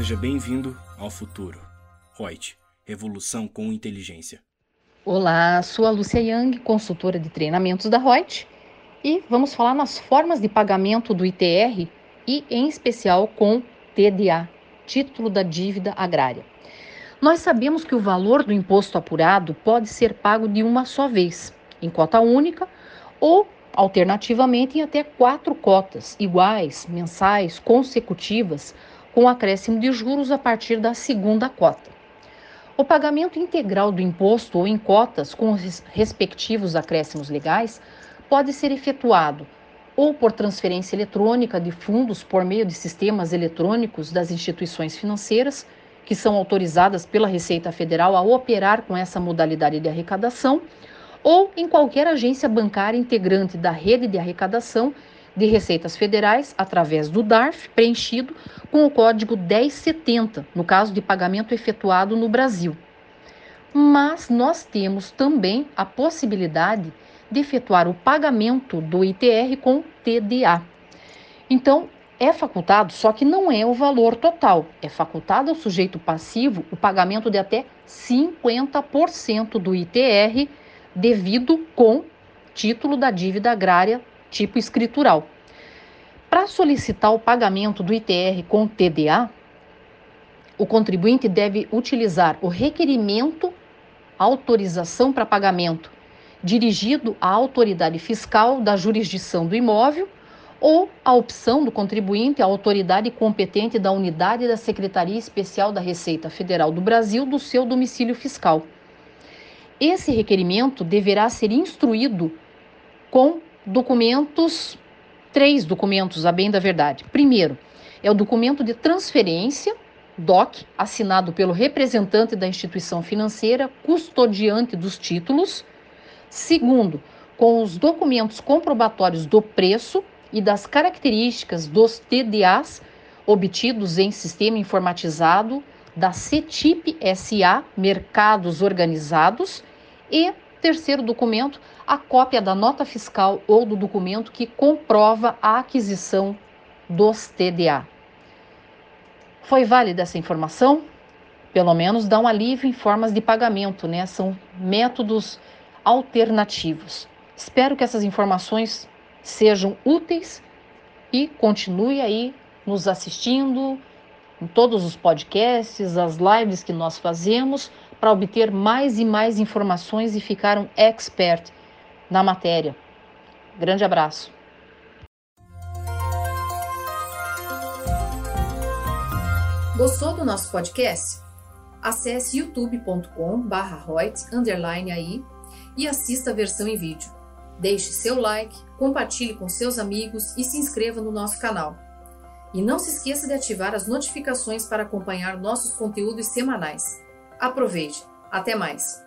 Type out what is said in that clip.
Seja bem-vindo ao futuro. Reut, revolução com inteligência. Olá, sou a Lúcia Yang, consultora de treinamentos da Reut, e vamos falar nas formas de pagamento do ITR e, em especial, com TDA, Título da Dívida Agrária. Nós sabemos que o valor do imposto apurado pode ser pago de uma só vez, em cota única ou, alternativamente, em até quatro cotas iguais, mensais, consecutivas, com acréscimo de juros a partir da segunda cota. O pagamento integral do imposto ou em cotas com os respectivos acréscimos legais pode ser efetuado ou por transferência eletrônica de fundos por meio de sistemas eletrônicos das instituições financeiras, que são autorizadas pela Receita Federal a operar com essa modalidade de arrecadação, ou em qualquer agência bancária integrante da rede de arrecadação de receitas federais através do DARF preenchido com o código 1070, no caso de pagamento efetuado no Brasil. Mas nós temos também a possibilidade de efetuar o pagamento do ITR com TDA. Então, é facultado, só que não é o valor total. É facultado ao sujeito passivo o pagamento de até 50% do ITR devido com título da dívida agrária tipo escritural. Para solicitar o pagamento do ITR com TDA, o contribuinte deve utilizar o requerimento autorização para pagamento dirigido à autoridade fiscal da jurisdição do imóvel ou a opção do contribuinte à autoridade competente da unidade da Secretaria Especial da Receita Federal do Brasil do seu domicílio fiscal. Esse requerimento deverá ser instruído com documentos, três documentos, a bem da verdade. Primeiro, é o documento de transferência, DOC, assinado pelo representante da instituição financeira custodiante dos títulos. Segundo, com os documentos comprobatórios do preço e das características dos TDAs obtidos em sistema informatizado da CETIP SA Mercados Organizados e terceiro documento, a cópia da nota fiscal ou do documento que comprova a aquisição dos TDA. Foi válida essa informação? Pelo menos dá um alívio em formas de pagamento, né? São métodos alternativos. Espero que essas informações sejam úteis e continue aí nos assistindo em todos os podcasts, as lives que nós fazemos para obter mais e mais informações e ficar um expert na matéria. Grande abraço. Gostou do nosso podcast? Acesse youtube.com/royts_aí e assista a versão em vídeo. Deixe seu like, compartilhe com seus amigos e se inscreva no nosso canal. E não se esqueça de ativar as notificações para acompanhar nossos conteúdos semanais. Aproveite! Até mais!